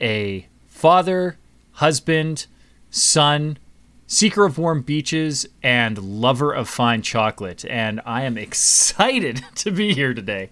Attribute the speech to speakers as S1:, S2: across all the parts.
S1: a father, husband, son, seeker of warm beaches, and lover of fine chocolate. And I am excited to be here today.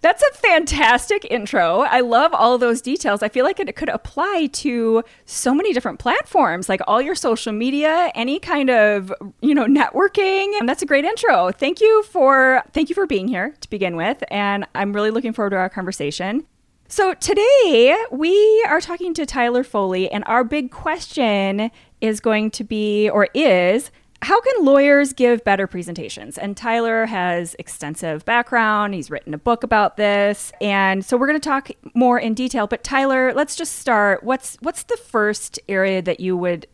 S2: That's a fantastic intro. I love all those details. I feel like it could apply to so many different platforms, like all your social media, any kind of, you know, networking. And that's a great intro. Thank you for thank you for being here to begin with, and I'm really looking forward to our conversation. So today we are talking to Tyler Foley and our big question is going to be or is how can lawyers give better presentations? And Tyler has extensive background. He's written a book about this. And so we're going to talk more in detail, but Tyler, let's just start. What's what's the first area that you would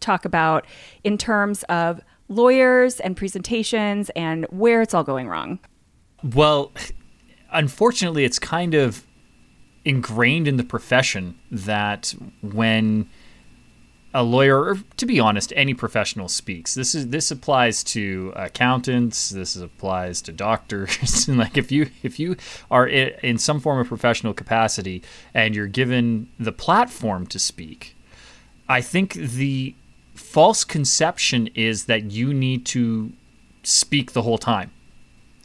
S2: talk about in terms of lawyers and presentations and where it's all going wrong?
S1: Well, unfortunately, it's kind of ingrained in the profession that when a lawyer, or to be honest, any professional speaks. This is this applies to accountants. This applies to doctors. and like if you if you are in some form of professional capacity and you're given the platform to speak, I think the false conception is that you need to speak the whole time,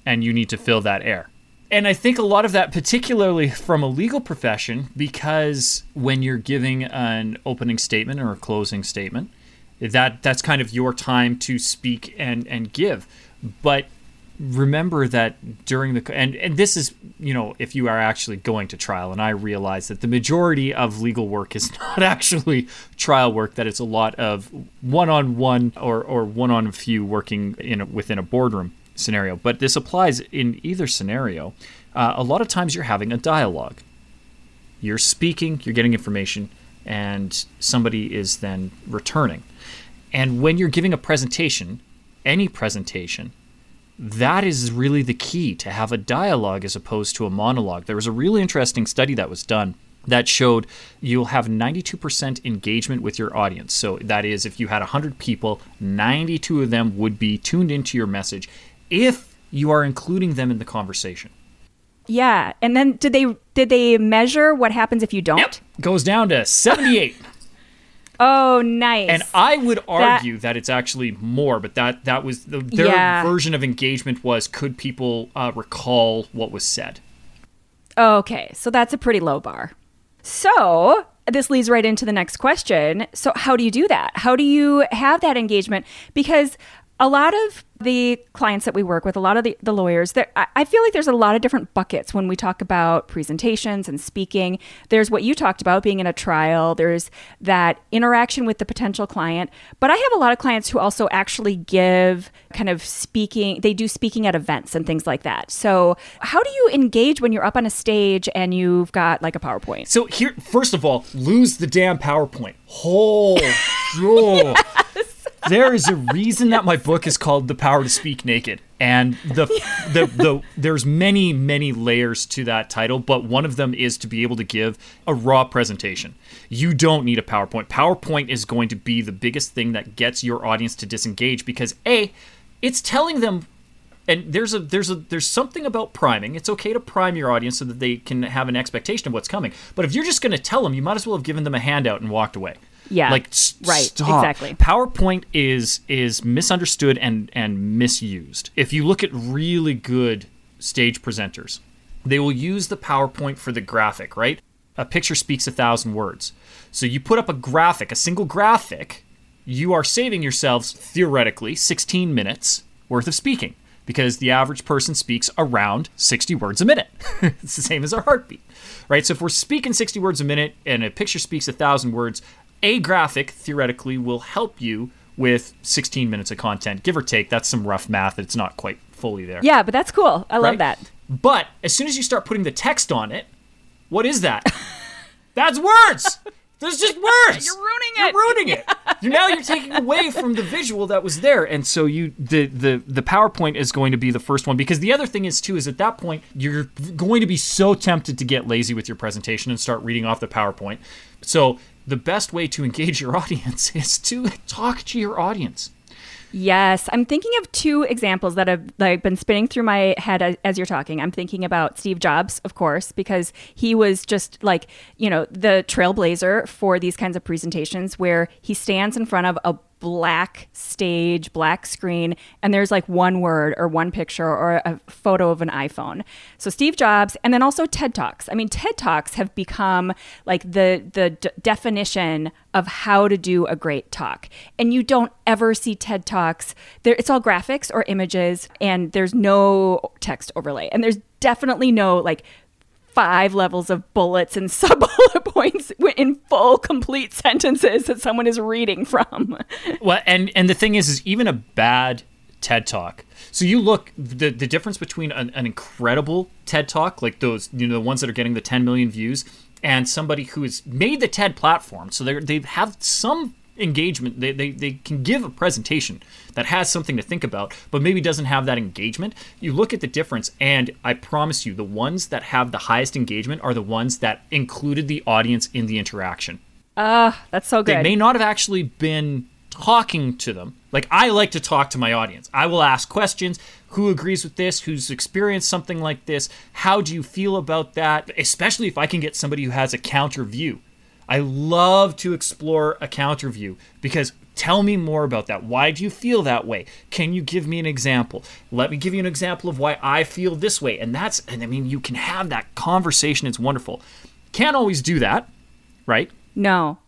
S1: and you need to fill that air and I think a lot of that, particularly from a legal profession, because when you're giving an opening statement or a closing statement, that that's kind of your time to speak and and give. But remember that during the and and this is you know if you are actually going to trial and i realize that the majority of legal work is not actually trial work that it's a lot of one-on-one or or one-on a few working in a, within a boardroom scenario, but this applies in either scenario. Uh, a lot of times you're having a dialogue. You're speaking, you're getting information, and somebody is then returning. And when you're giving a presentation, any presentation, that is really the key to have a dialogue as opposed to a monologue. There was a really interesting study that was done that showed you'll have 92% engagement with your audience. So that is if you had 100 people, 92 of them would be tuned into your message if you are including them in the conversation.
S2: Yeah, and then did they did they measure what happens if you don't? Yep.
S1: Goes down to 78.
S2: oh, nice.
S1: And I would argue that, that it's actually more, but that that was the, their yeah. version of engagement was could people uh, recall what was said?
S2: Okay, so that's a pretty low bar. So this leads right into the next question. So, how do you do that? How do you have that engagement? Because a lot of the clients that we work with, a lot of the, the lawyers, I feel like there's a lot of different buckets when we talk about presentations and speaking. There's what you talked about being in a trial, there's that interaction with the potential client. But I have a lot of clients who also actually give kind of speaking, they do speaking at events and things like that. So, how do you engage when you're up on a stage and you've got like a PowerPoint?
S1: So, here, first of all, lose the damn PowerPoint. Oh, yes there is a reason that my book is called The Power to Speak Naked. And the, the the there's many many layers to that title, but one of them is to be able to give a raw presentation. You don't need a PowerPoint. PowerPoint is going to be the biggest thing that gets your audience to disengage because a it's telling them and there's a there's a there's something about priming. It's okay to prime your audience so that they can have an expectation of what's coming. But if you're just going to tell them, you might as well have given them a handout and walked away.
S2: Yeah.
S1: Like
S2: right.
S1: Stop.
S2: Exactly.
S1: PowerPoint is is misunderstood and and misused. If you look at really good stage presenters, they will use the PowerPoint for the graphic, right? A picture speaks a thousand words. So you put up a graphic, a single graphic, you are saving yourselves theoretically 16 minutes worth of speaking because the average person speaks around 60 words a minute. it's the same as our heartbeat, right? So if we're speaking 60 words a minute and a picture speaks a thousand words, a graphic theoretically will help you with 16 minutes of content, give or take. That's some rough math. It's not quite fully there.
S2: Yeah, but that's cool. I love right? that.
S1: But as soon as you start putting the text on it, what is that? That's words. There's just words.
S2: You're ruining it.
S1: You're ruining it. You now you're taking away from the visual that was there, and so you the the the PowerPoint is going to be the first one because the other thing is too is at that point you're going to be so tempted to get lazy with your presentation and start reading off the PowerPoint. So the best way to engage your audience is to talk to your audience.
S2: Yes, I'm thinking of two examples that have like been spinning through my head as, you're talking. I'm thinking about Steve Jobs, of course, because he was just like, you know, the trailblazer for these kinds of presentations where he stands in front of a black stage, black screen, and there's like one word or one picture or a photo of an iPhone. So Steve Jobs, and then also TED Talks. I mean, TED Talks have become like the the d- definition of how to do a great talk. And you don't ever see TED Talks. There, it's all graphics or images, and there's no text overlay. And there's definitely no like five levels of bullets and sub bullet points in full complete sentences that someone is reading from.
S1: Well, and and the thing is, is even a bad TED Talk. So you look the the difference between an, an incredible TED Talk, like those you know the ones that are getting the 10 million views, and somebody who has made the TED platform, so they they have some engagement. They, they, they can give a presentation that has something to think about, but maybe doesn't have that engagement. You look at the difference, and I promise you, the ones that have the highest engagement are the ones that included the audience in the interaction.
S2: Ah, uh, that's so good.
S1: They may not have actually been talking to them. Like I like to talk to my audience. I will ask questions. Who agrees with this? Who's experienced something like this? How do you feel about that? Especially if I can get somebody who has a counter view. I love to explore a counter view because tell me more about that. Why do you feel that way? Can you give me an example? Let me give you an example of why I feel this way. And that's, and I mean, you can have that conversation. It's wonderful. Can't always do that, right?
S2: No.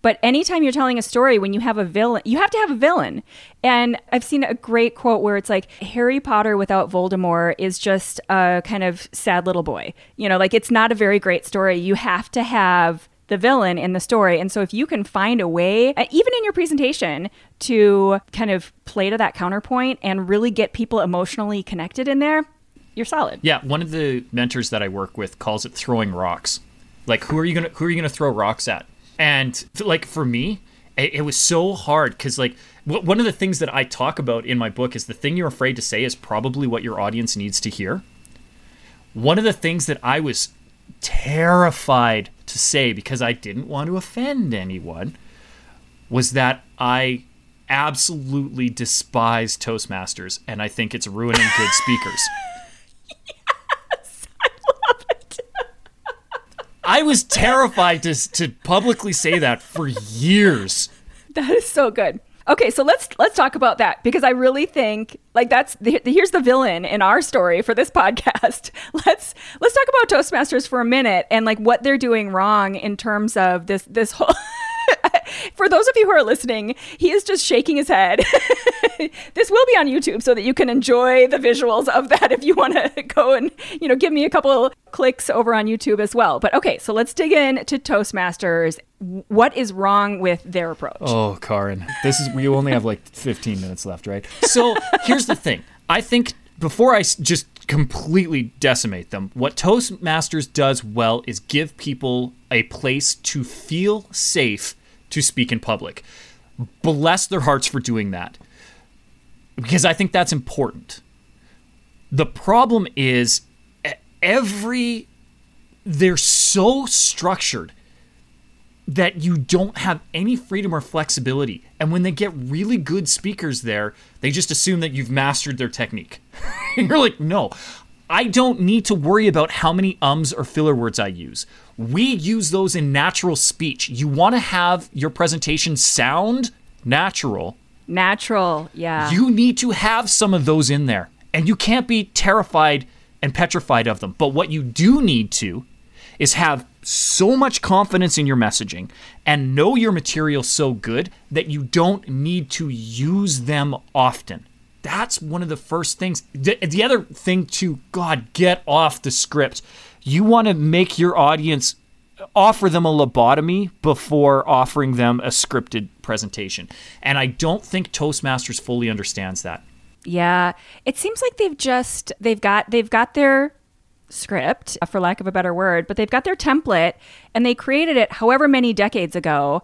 S2: But anytime you're telling a story, when you have a villain, you have to have a villain. And I've seen a great quote where it's like, Harry Potter without Voldemort is just a kind of sad little boy. You know, like it's not a very great story. You have to have the villain in the story. And so if you can find a way, uh, even in your presentation, to kind of play to that counterpoint and really get people emotionally connected in there, you're solid.
S1: Yeah, one of the mentors that I work with calls it throwing rocks. Like who are you to who are you to throw rocks at? And like for me, it, it was so hard cuz like one of the things that I talk about in my book is the thing you're afraid to say is probably what your audience needs to hear. One of the things that I was terrified to say because I didn't want to offend anyone was that I absolutely despise Toastmasters and I think it's ruining good speakers.
S2: yes, I love it.
S1: I was terrified to, to publicly say that for years.
S2: That is so good. Okay, so let's let's talk about that because I really think like that's the, here's the villain in our story for this podcast. Let's let's talk about Toastmasters for a minute and like what they're doing wrong in terms of this this whole for those of you who are listening, he is just shaking his head. this will be on YouTube so that you can enjoy the visuals of that if you want to go and, you know, give me a couple clicks over on YouTube as well. But okay, so let's dig in to Toastmasters. What is wrong with their approach?
S1: Oh, Karin, this is we only have like 15 minutes left, right? So, here's the thing. I think before I just completely decimate them. What Toastmasters does well is give people a place to feel safe to speak in public. Bless their hearts for doing that. Because I think that's important. The problem is every they're so structured that you don't have any freedom or flexibility. And when they get really good speakers there, they just assume that you've mastered their technique. You're like, no, I don't need to worry about how many ums or filler words I use. We use those in natural speech. You want to have your presentation sound natural.
S2: Natural, yeah.
S1: You need to have some of those in there. And you can't be terrified and petrified of them. But what you do need to is have so much confidence in your messaging and know your material so good that you don't need to use them often. That's one of the first things. The, the other thing to God, get off the script. You want to make your audience uh, offer them a lobotomy before offering them a scripted presentation. And I don't think Toastmasters fully understands that.
S2: Yeah. It seems like they've just they've got they've got their script, uh, for lack of a better word, but they've got their template and they created it however many decades ago.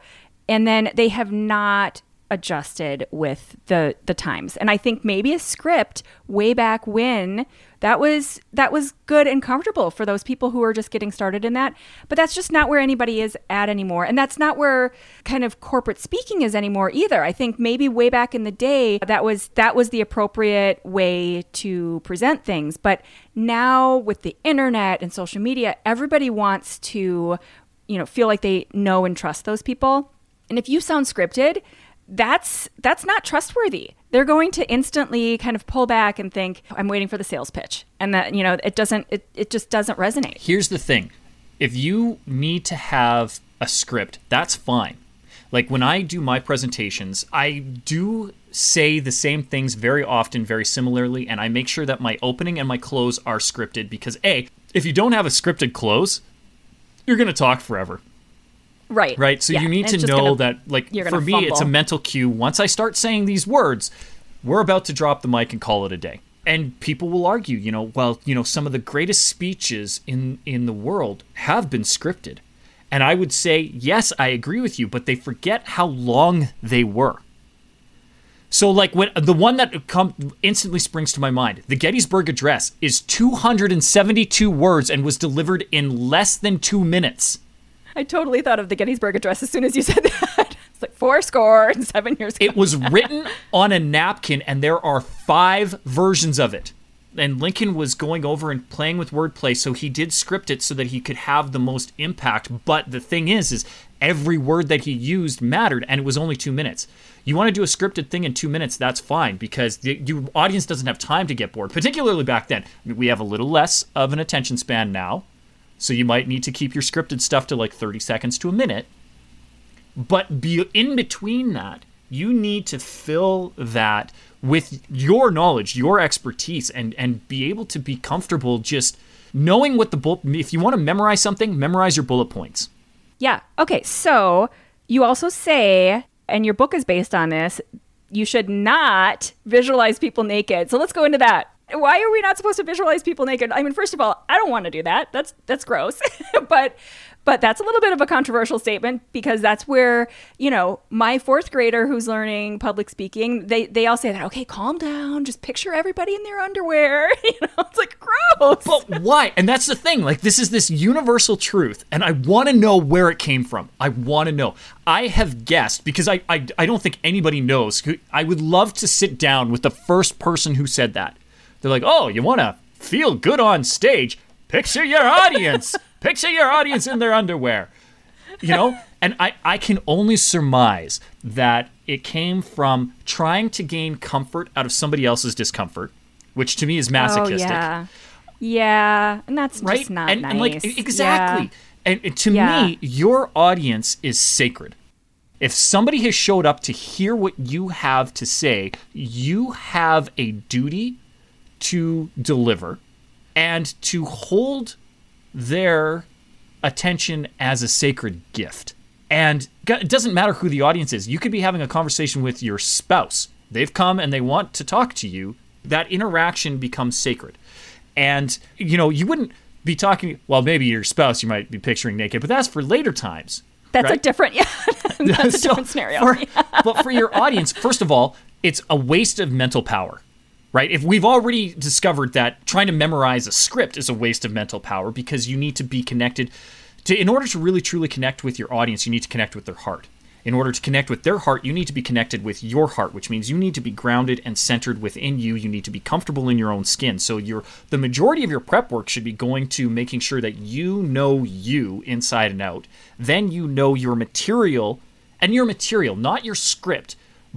S2: And then they have not adjusted with the the times. And I think maybe a script way back when that was that was good and comfortable for those people who are just getting started in that. But that's just not where anybody is at anymore. And that's not where kind of corporate speaking is anymore either. I think maybe way back in the day that was that was the appropriate way to present things. But now with the internet and social media, everybody wants to, you know, feel like they know and trust those people. And if you sound scripted, that's that's not trustworthy. They're going to instantly kind of pull back and think, I'm waiting for the sales pitch. And that, you know, it doesn't it, it just doesn't resonate.
S1: Here's the thing. If you need to have a script, that's fine. Like when I do my presentations, I do say the same things very often, very similarly, and I make sure that my opening and my close are scripted because A, if you don't have a scripted close, you're going to talk forever.
S2: Right.
S1: Right. So
S2: Yeah.
S1: you need
S2: And
S1: to know
S2: gonna-
S1: that, like, for me, it's a mental cue. Once I start saying these words, we're about to drop the mic and call it a day. And people will argue, you know, well, you know, some of the greatest speeches in in the world have been scripted. And I would say, yes, I agree with you, but they forget how long they were. So, like, when the one that come instantly springs to my mind, the Gettysburg Address is 272 words and was delivered in less than two minutes.
S2: I totally thought of the Gettysburg Address as soon as you said that. It's like four score and seven years ago.
S1: It was written on a napkin, and there are five versions of it. And Lincoln was going over and playing with wordplay, so he did script it so that he could have the most impact. But the thing is, is every word that he used mattered, and it was only two minutes. You want to do a scripted thing in two minutes, that's fine because the your audience doesn't have time to get bored. Particularly back then, I mean, we have a little less of an attention span now, so you might need to keep your scripted stuff to like 30 seconds to a minute. But be in between that, you need to fill that with your knowledge, your expertise, and and be able to be comfortable just knowing what the bullet. If you want to memorize something, memorize your bullet points.
S2: Yeah. Okay. So you also say, and your book is based on this, you should not visualize people naked. So let's go into that. Why are we not supposed to visualize people naked? I mean, first of all, I don't want to do that. That's that's gross. but but that's a little bit of a controversial statement because that's where, you know, my fourth grader who's learning public speaking, they they all say that, okay, calm down, just picture everybody in their underwear. you know, it's like gross.
S1: But why? And that's the thing. Like this is this universal truth, and I want to know where it came from. I want to know. I have guessed because I, I I don't think anybody knows. I would love to sit down with the first person who said that. They're like, "Oh, you want to feel good on stage? Picture your audience. Picture your audience in their underwear." You know? And I, I can only surmise that it came from trying to gain comfort out of somebody else's discomfort, which to me is masochistic
S2: Oh, yeah. Yeah. And that's
S1: right?
S2: just not
S1: and,
S2: nice.
S1: and like exactly.
S2: Yeah.
S1: And, to
S2: Yeah.
S1: me, your audience is sacred. If somebody has showed up to hear what you have to say, you have a duty to deliver and to hold their attention as a sacred gift. And it doesn't matter who the audience is. You could be having a conversation with your spouse. They've come and they want to talk to you. That interaction becomes sacred. And, you know, you wouldn't be talking, well, maybe your spouse you might be picturing naked, but that's for later times.
S2: That's a different, yeah. that's a
S1: So,
S2: different scenario.
S1: for- but for your audience, first of all, it's a waste of mental power, right? If we've already discovered that trying to memorize a script is a waste of mental power because you need to be connected to, in order to really truly connect with your audience, you need to connect with their heart. In order to connect with their heart, you need to be connected with your heart, which means you need to be grounded and centered within you. You need to be comfortable in your own skin. So your the majority of your prep work should be going to making sure that you know you inside and out. Then you know your material and your material, not your script,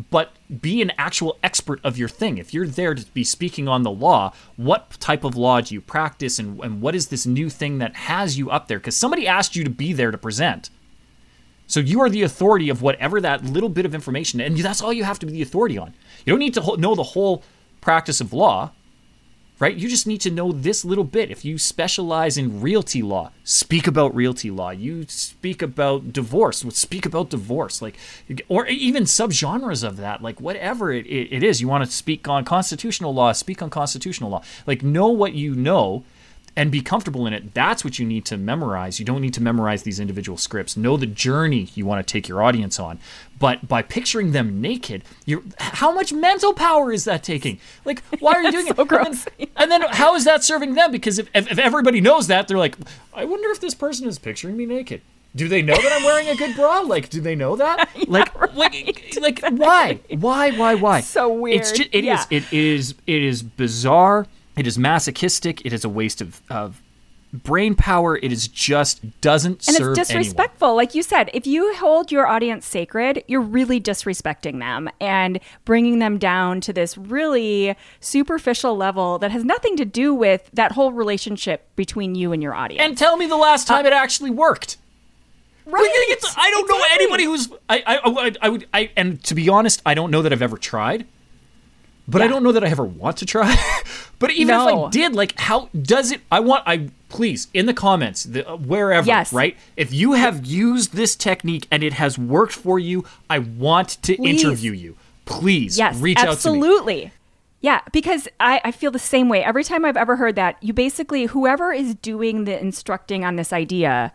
S1: but be an actual expert of your thing. If you're there to be speaking on the law, what type of law do you practice and, and what is this new thing that has you up there? Because somebody asked you to be there to present. So you are the authority of whatever that little bit of information, and that's all you have to be the authority on. You don't need to know the whole practice of law, right? You just need to know this little bit. If you specialize in realty law, speak about realty law. You speak about divorce, speak about divorce, like, or even subgenres of that, like whatever it, it, it is. You want to speak on constitutional law, speak on constitutional law. Like, know what you know and be comfortable in it, that's what you need to memorize. You don't need to memorize these individual scripts. Know the journey you want to take your audience on. But by picturing them naked, you how much mental power is that taking? Like, why are you doing
S2: so
S1: it?
S2: Gross.
S1: And, then, and then how is that serving them? Because if, if, if everybody knows that, they're like, I wonder if this person is picturing me naked. Do they know that I'm wearing a good bra? Like, do they know that? like,
S2: right.
S1: like, like, why, why, why, why?
S2: So weird.
S1: It's just, it is,
S2: Yeah.
S1: it is, it is bizarre. It is masochistic. It is a waste of, of brain power. It is just doesn't
S2: and
S1: serve
S2: it's disrespectful like you said if you hold your audience sacred you're really disrespecting them and bringing them down to this really superficial level that has nothing to do with that whole relationship between you and your audience.
S1: And tell me the last time uh, it actually worked.
S2: right
S1: We're gonna get to- I don't know anybody who's I, I I I would I and to be honest, I don't know that I've ever tried. But I don't know that I ever want to try. but even if I did, like, how does it? I want. I please in the comments, the, uh, wherever,
S2: Yes.
S1: right? If you have used this technique and it has worked for you, I want to
S2: Please.
S1: interview you. Please
S2: Yes,
S1: reach out to me.
S2: absolutely. Yeah, because I, I feel the same way. Every time I've ever heard that, you basically, whoever is doing the instructing on this idea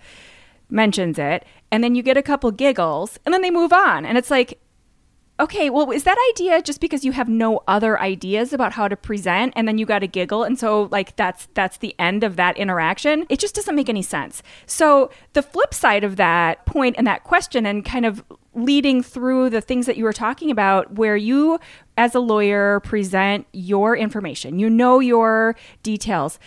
S2: mentions it, and then you get a couple giggles, and then they move on. And it's like, okay, well, is that idea just because you have no other ideas about how to present and then you got to giggle and so like that's that's the end of that interaction? It just doesn't make any sense. So, the flip side of that point and that question and kind of leading through the things that you were talking about where you as a lawyer present your information. You know your details.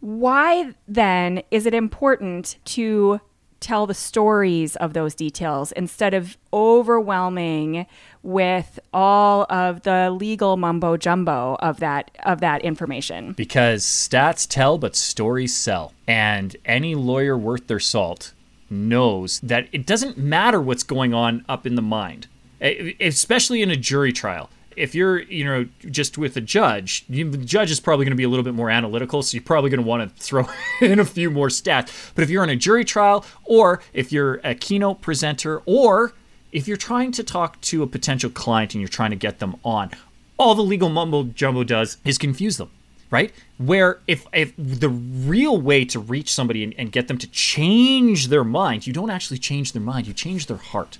S2: Why then is it important to tell the stories of those details instead of overwhelming with all of the legal mumbo jumbo of that of that information.
S1: Because stats tell, but stories sell. And any lawyer worth their salt knows that it doesn't matter what's going on up in the mind, especially in a jury trial. If you're, you know, just with a judge, you, the judge is probably going to be a little bit more analytical, so you're probably going to want to throw in a few more stats. But if you're on a jury trial, or if you're a keynote presenter, or if you're trying to talk to a potential client and you're trying to get them on, all the legal mumbo jumbo does is confuse them, right? Where if, if the real way to reach somebody and, and get them to change their mind, you don't actually change their mind, you change their heart.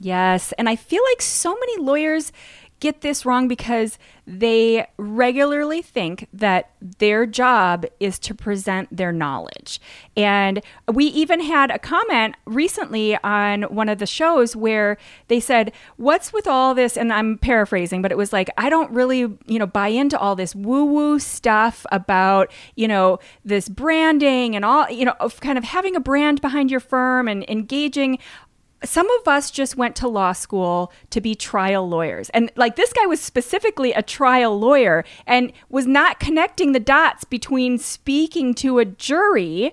S2: Yes, and I feel like so many lawyers get this wrong because they regularly think that their job is to present their knowledge. And we even had a comment recently on one of the shows where they said, "What's with all this?" and I'm paraphrasing, but it was like, "I don't really, you know, buy into all this woo-woo stuff about, you know, this branding and all, you know, of kind of having a brand behind your firm and engaging some of us just went to law school to be trial lawyers. And like this guy was specifically a trial lawyer and was not connecting the dots between speaking to a jury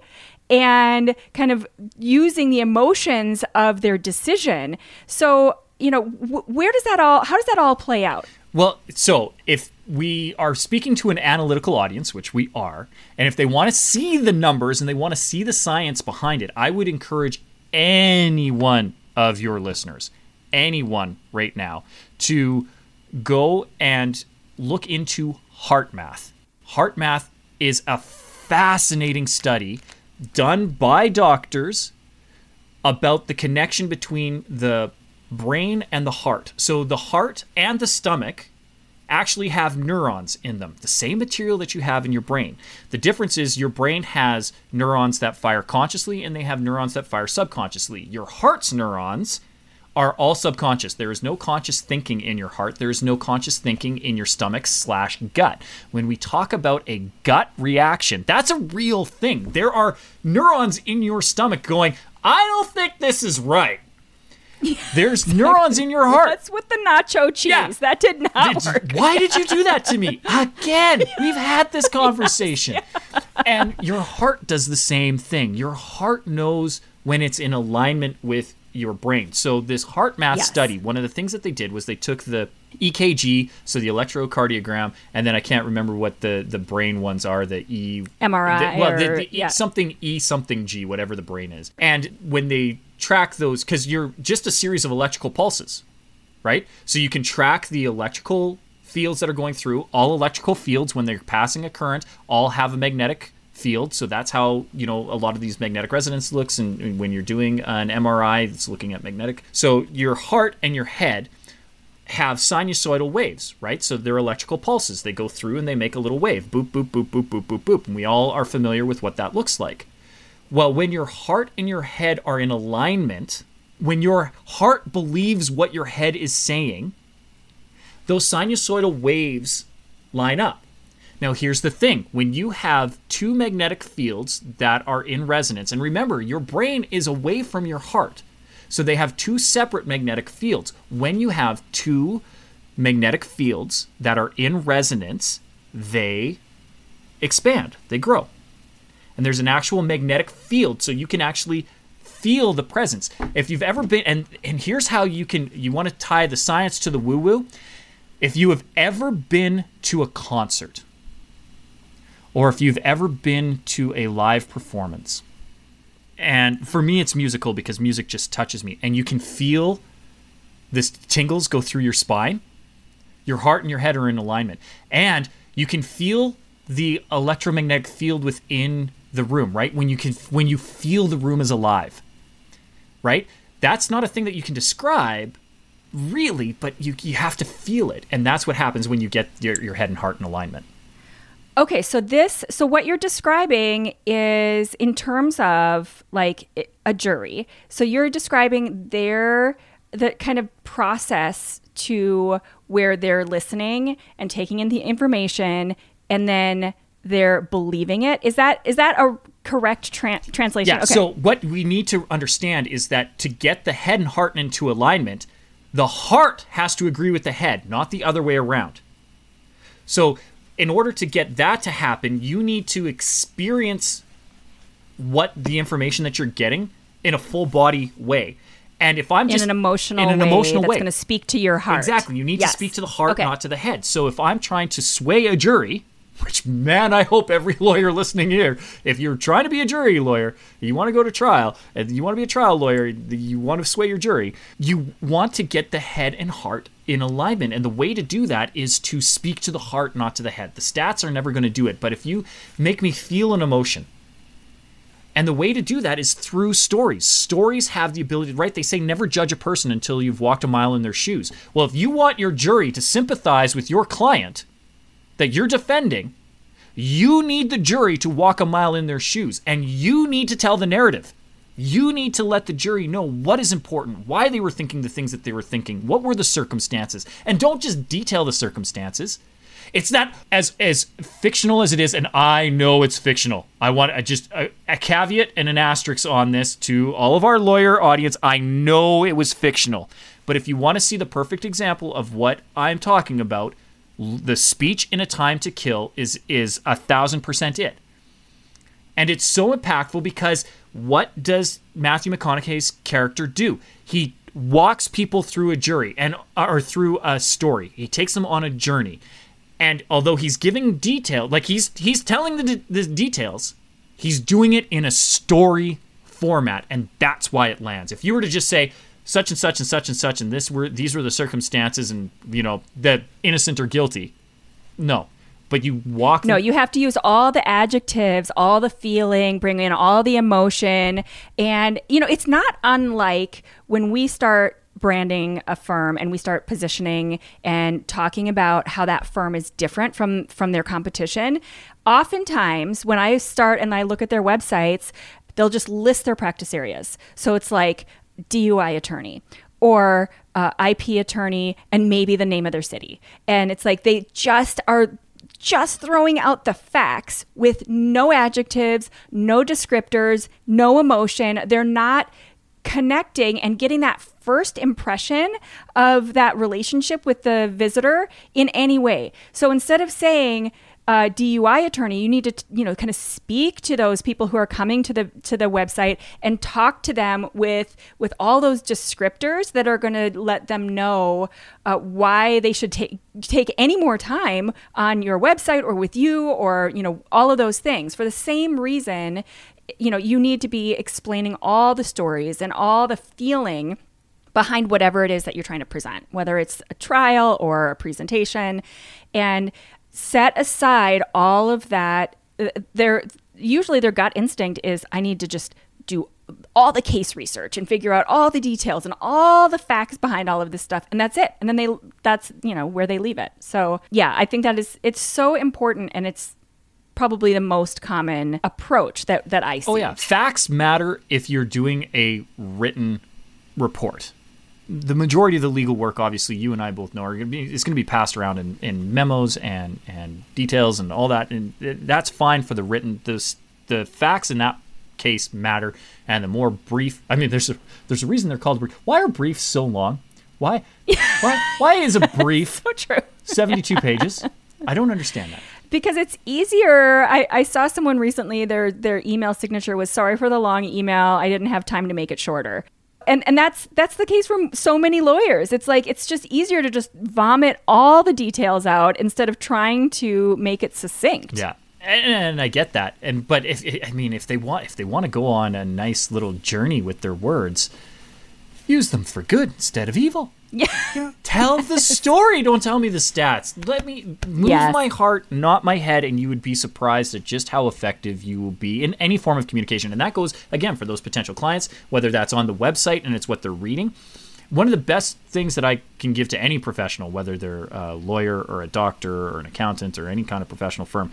S2: and kind of using the emotions of their decision. So, you know, wh- where does that all how does that all play out?
S1: Well, so if we are speaking to an analytical audience, which we are, and if they want to see the numbers and they want to see the science behind it, I would encourage any one of your listeners, anyone right now, to go and look into HeartMath. Heart math is a fascinating study done by doctors about the connection between the brain and the heart. So the heart and the stomach actually have neurons in them, the same material that you have in your brain. The difference is your brain has neurons that fire consciously and they have neurons that fire subconsciously. Your heart's neurons are all subconscious. There is no conscious thinking in your heart. There is no conscious thinking in your stomach slash gut. When we talk about a gut reaction, that's a real thing. There are neurons in your stomach going, I don't think this is right. There's neurons in your heart.
S2: What's with the nacho cheese?
S1: Yeah.
S2: That did not
S1: Did
S2: work.
S1: why did you do that to me? Again, we've had this conversation. And your heart does the same thing. Your heart knows when it's in alignment with your brain. So, this HeartMath
S2: Yes.
S1: study, one of the things that they did was they took the EKG, so the electrocardiogram, and then I can't remember what the, the brain ones are, the E.
S2: MRI
S1: the- well,
S2: or-
S1: the E-
S2: yeah.
S1: something E something G, whatever the brain is. And when they track those, because you're just a series of electrical pulses, right? So you can track the electrical fields that are going through. All electrical fields, when they're passing a current, all have a magnetic field. So that's how you know a lot of these magnetic resonance looks. And, when you're doing an MRI, it's looking at magnetic. So your heart and your head have sinusoidal waves, right? So they're electrical pulses. They go through and they make a little wave, boop, boop, boop, boop, boop, boop, boop. And we all are familiar with what that looks like. Well, when your heart and your head are in alignment, when your heart believes what your head is saying, those sinusoidal waves line up. Now, here's the thing when you have two magnetic fields that are in resonance, and remember, your brain is away from your heart. So they have two separate magnetic fields. When you have two magnetic fields that are in resonance, they expand, they grow. And there's an actual magnetic field, so you can actually feel the presence. If you've ever been and and here's how you can you want to tie the science to the woo-woo. If you have ever been to a concert or if you've ever been to a live performance, and for me, it's musical because music just touches me. And you can feel this tingles go through your spine. Your heart and your head are in alignment. And you can feel the electromagnetic field within the room, right? When you can when you feel the room is alive. Right? That's not a thing that you can describe really, but you you have to feel it. And that's what happens when you get your, your head and heart in alignment.
S2: Okay, so this, so what you're describing is in terms of like a jury. So you're describing their the kind of process to where they're listening and taking in the information and then they're believing it. Is that is that a correct tra- translation?
S1: Yeah. Okay. So what we need to understand is that to get the head and heart into alignment, the heart has to agree with the head, not the other way around. So in order to get that to happen, you need to experience what the information that you're getting in a full body way. And if I'm just
S2: in an emotional in an way emotional that's going to speak to your heart,
S1: exactly, you need yes. to speak to the heart, okay. not to the head. So if I'm trying to sway a jury, which man, I hope every lawyer listening here, if you're trying to be a jury lawyer, you want to go to trial, and you want to be a trial lawyer, you want to sway your jury, you want to get the head and heart in alignment. And the way to do that is to speak to the heart, not to the head. The stats are never going to do it, but if you make me feel an emotion, and the way to do that is through stories. Stories have the ability, right? They say never judge a person until you've walked a mile in their shoes. Well, if you want your jury to sympathize with your client, that you're defending, you need the jury to walk a mile in their shoes and you need to tell the narrative. You need to let the jury know what is important, why they were thinking the things that they were thinking, what were the circumstances, and don't just detail the circumstances. It's not as as fictional as it is, and I know it's fictional. I want I just a, a caveat and an asterisk on this to all of our lawyer audience. I know it was fictional, but if you want to see the perfect example of what I'm talking about, the speech in a time to kill is is a thousand percent it. And it's so impactful because what does matthew mcconaughey's character do? He walks people through a jury and uh, or through a story. He takes them on a journey. And although he's giving detail like he's he's telling the, the details he's doing it in a story format and that's why it lands. If you were to just say such and such and such and such and this were these were the circumstances and you know that innocent or guilty. No. But you walk
S2: no you have to use all the adjectives all the feeling bring in all the emotion. And you know it's not unlike when we start branding a firm and we start positioning and talking about how that firm is different from from their competition. Oftentimes when i start and i look at their websites they'll just list their practice areas. So it's like DUI attorney or uh, IP attorney and maybe the name of their city. And it's like they just are just throwing out the facts with no adjectives, no descriptors, no emotion. They're not connecting and getting that first impression of that relationship with the visitor in any way. So instead of saying, uh, DUI attorney, you need to you know kind of speak to those people who are coming to the to the website and talk to them with with all those descriptors that are going to let them know uh, why they should take take any more time on your website or with you or you know all of those things for the same reason you know you need to be explaining all the stories and all the feeling behind whatever it is that you're trying to present, whether it's a trial or a presentation. And set aside all of that uh, there usually their gut instinct is I need to just do all the case research and figure out all the details and all the facts behind all of this stuff and that's it. And then they that's you know where they leave it. So yeah i think that is it's so important and it's probably the most common approach that that i see.
S1: oh yeah. Facts matter if you're doing a written report the majority of the legal work, obviously, you and I both know, are going to be it's going to be passed around in, in memos and and details and all that, and that's fine for the written. The the facts in that case matter, and the more brief. I mean, there's a there's a reason they're called brief. Why are briefs so long? Why why why is a brief
S2: so true
S1: 72 pages? I don't understand that
S2: because it's easier. I, I saw someone recently, their their email signature was sorry for the long email. I didn't have time to make it shorter and and that's that's the case for so many lawyers. It's like it's just easier to just vomit all the details out instead of trying to make it succinct.
S1: Yeah. And, and I get that. And but if I mean if they want if they want to go on a nice little journey with their words use them for good instead of evil
S2: yeah.
S1: Tell the story. Don't tell me the stats. Let me move yes. my heart, not my head, and you would be surprised at just how effective you will be in any form of communication. And that goes, again, for those potential clients, whether that's on the website and it's what they're reading. One of the best things that I can give to any professional, whether they're a lawyer or a doctor or an accountant or any kind of professional firm,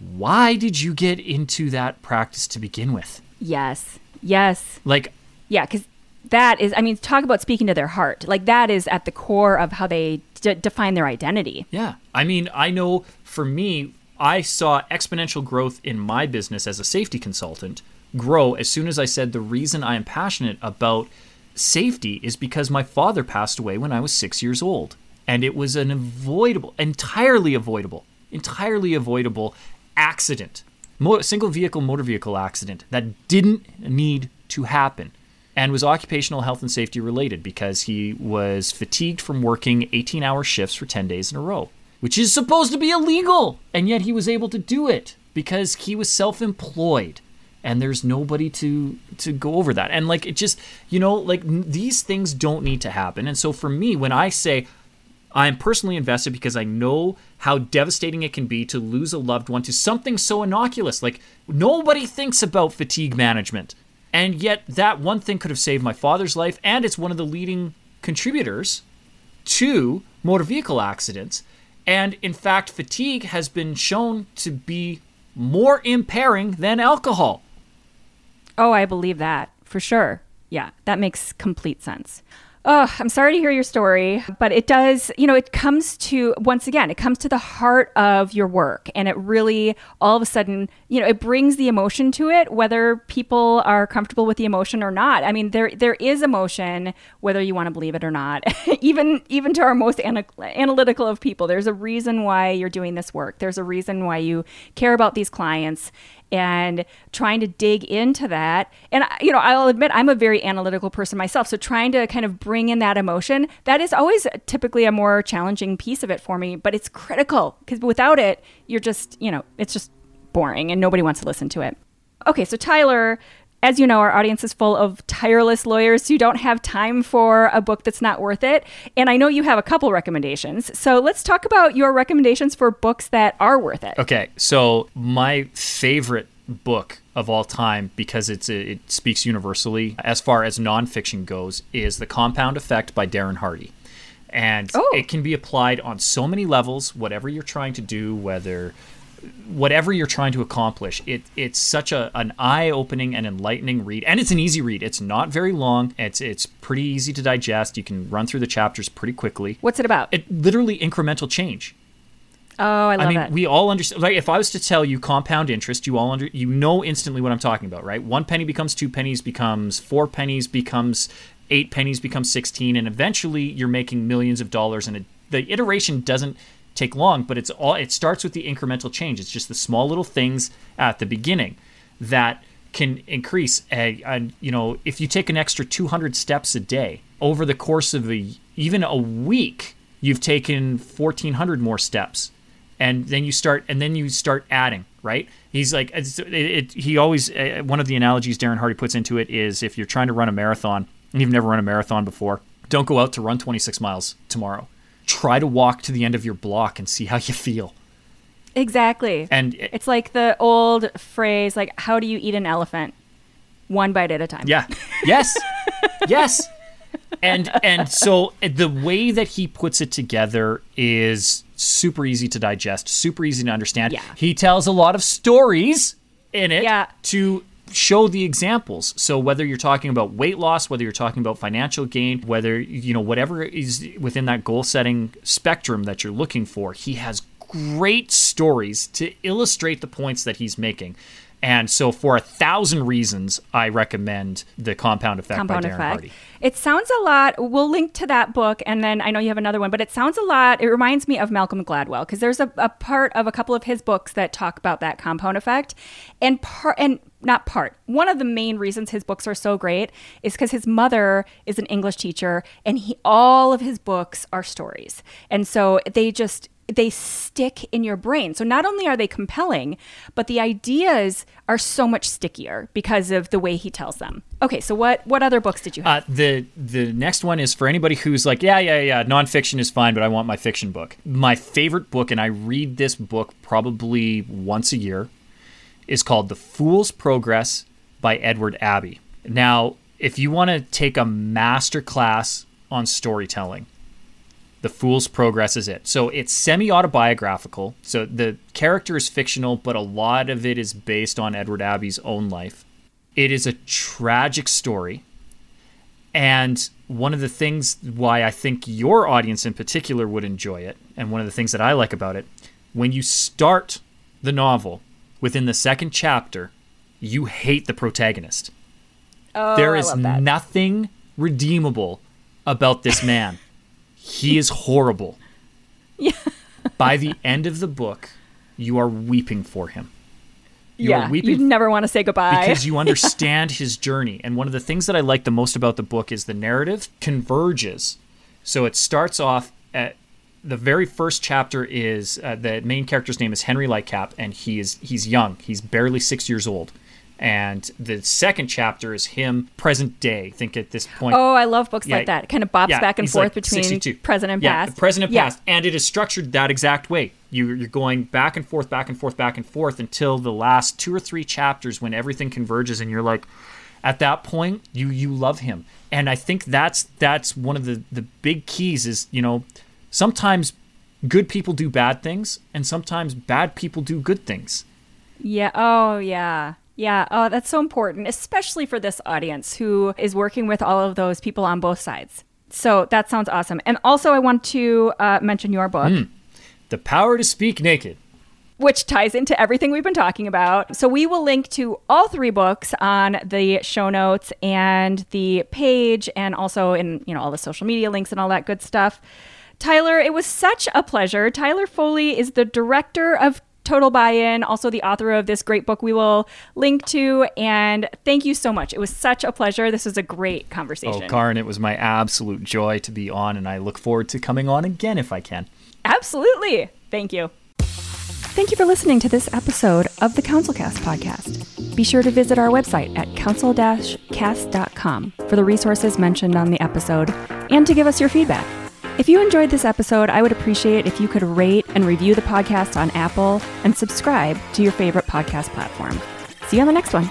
S1: why did you get into that practice to begin with?
S2: Yes. Yes.
S1: Like,
S2: yeah, because that is, I mean, talk about speaking to their heart. Like that is at the core of how they d- define their identity.
S1: Yeah. I mean, I know for me, I saw exponential growth in my business as a safety consultant grow as soon as I said the reason I am passionate about safety is because my father passed away when I was six years old. And it was an avoidable, entirely avoidable, entirely avoidable accident, Mo- single vehicle motor vehicle accident that didn't need to happen and was occupational health and safety related because he was fatigued from working 18 hour shifts for 10 days in a row, which is supposed to be illegal. And yet he was able to do it because he was self employed and there's nobody to to go over that and like it just you know like these things don't need to happen and so for me when i say i'm personally invested because i know how devastating it can be to lose a loved one to something so innocuous like nobody thinks about fatigue management and yet, that one thing could have saved my father's life, and it's one of the leading contributors to motor vehicle accidents. And in fact, fatigue has been shown to be more impairing than alcohol.
S2: Oh, I believe that for sure. Yeah, that makes complete sense. Oh, I'm sorry to hear your story, but it does, you know, it comes to, once again, it comes to the heart of your work. And it really, all of a sudden, you know, it brings the emotion to it, whether people are comfortable with the emotion or not. I mean, there there is emotion, whether you want to believe it or not. even even to our most ana- analytical of people, there's a reason why you're doing this work. There's a reason why you care about these clients and trying to dig into that. And, you know, I'll admit I'm a very analytical person myself. So trying to kind of bring in that emotion, that is always typically a more challenging piece of it for me, but it's critical because without it, you're just, you know, it's just boring and nobody wants to listen to it. Okay, so Tyler, as you know, our audience is full of tireless lawyers who don't have time for a book that's not worth it. And I know you have a couple recommendations. So let's talk about your recommendations for books that are worth it.
S1: Okay. So, my favorite book of all time, because it's it speaks universally as far as nonfiction goes, is The Compound Effect by Darren Hardy. And oh. it can be applied on so many levels, whatever you're trying to do, whether whatever you're trying to accomplish, it it's such a an eye-opening and enlightening read, and it's an easy read. It's not very long. It's it's pretty easy to digest. You can run through the chapters pretty quickly.
S2: What's it about?
S1: It literally incremental change.
S2: Oh, I love
S1: I mean,
S2: that.
S1: we all understand. Like, if I was to tell you compound interest, you all under you know instantly what I'm talking about, right? One penny becomes two pennies, becomes four pennies, becomes eight pennies, becomes sixteen, and eventually you're making millions of dollars. And the iteration doesn't take long, but it's all it starts with the incremental change. It's just the small little things at the beginning that can increase. A, you know, if you take an extra 200 steps a day over the course of a even a week, you've taken 1400 more steps, and then you start and then you start adding. Right? He's like it, it, he always uh, one of the analogies Darren Hardy puts into it is if you're trying to run a marathon and you've never run a marathon before, don't go out to run 26 miles tomorrow try to walk to the end of your block and see how you feel.
S2: Exactly.
S1: And it-
S2: it's like the old phrase like how do you eat an elephant? One bite at a time.
S1: Yeah. Yes. yes. And and so eh, the way that he puts it together is super easy to digest, super easy to understand.
S2: Yeah.
S1: He tells a lot of stories in it
S2: Yeah.
S1: to show the examples. So whether you're talking about weight loss, whether you're talking about financial gain, whether you know whatever is within that goal setting spectrum that you're looking for, he has great stories to illustrate the points that he's making. And so, for a thousand reasons, I recommend the Compound Effect
S2: Compound
S1: by Darren
S2: effect.
S1: Hardy.
S2: It sounds a lot. We'll link to that book, and then I know you have another one, but it sounds a lot. It reminds me of Malcolm Gladwell because there's a, a part of a couple of his books that talk about that compound effect, and part and not part. One of the main reasons his books are so great is because his mother is an English teacher, and he all of his books are stories, and so they just they stick in your brain. So not only are they compelling, but the ideas are so much stickier because of the way he tells them. Okay, so what what other books did you have?
S1: Uh, the the next one is for anybody who's like, yeah, yeah, yeah, nonfiction is fine, but I want my fiction book. My favorite book, and I read this book probably once a year, is called The Fool's Progress by Edward Abbey. Now, if you want to take a master class on storytelling, The Fool's Progress is it. So it's semi autobiographical. So the character is fictional, but a lot of it is based on Edward Abbey's own life. It is a tragic story. And one of the things why I think your audience in particular would enjoy it, and one of the things that I like about it, when you start the novel, within the second chapter, you hate the protagonist.
S2: oh,
S1: there
S2: I love that.
S1: nothing redeemable about this man. he is horrible.
S2: Yeah.
S1: By the end of the book, you are weeping for him. You
S2: yeah, you never want to say goodbye.
S1: because you understand his journey. And one of the things that I like the most about the book is the narrative converges. So it starts off at the very first chapter is uh, the main character's name is Henry Lightcap, and he is he's young. He's barely six years old. And the second chapter is him present day. I think at this point,
S2: oh, I love books
S1: Yeah,
S2: like that. It kind of bops
S1: yeah,
S2: back and forth
S1: like
S2: between
S1: 62.
S2: present and
S1: yeah,
S2: past.
S1: present and past, and it is structured that exact way. You, you're going back and forth, back and forth, back and forth until the last two or three chapters when everything converges, and you're like, at that point, you you love him, and I think that's that's one of the the big keys is you know sometimes good people do bad things, and sometimes bad people do good things.
S2: Yeah. Oh, yeah. Yeah. Oh, that's so important, especially for this audience who is working with all of those people on both sides. So that sounds awesome. And also, I want to uh, mention your book.
S1: Hmm. The power to speak naked.
S2: which ties into everything we've been talking about. So we will link to all three books on the show notes and the page and also in, you know, all the social media links and all that good stuff. Tyler, it was such a pleasure. Tyler Foley is the director of Total Buy-in, also the author of this great book we will link to and thank you so much. It was such a pleasure. This was a great conversation.
S1: Oh, Karin, it was my absolute joy to be on, and I look forward to coming on again if I can.
S2: Absolutely. Thank you. Thank you for listening to this episode of the CouncilCast podcast. Be sure to visit our website at council-cast.com for the resources mentioned on the episode and to give us your feedback. If you enjoyed this episode, I would appreciate it if you could rate and review the podcast on Apple and subscribe to your favorite podcast platform. See you on the next one.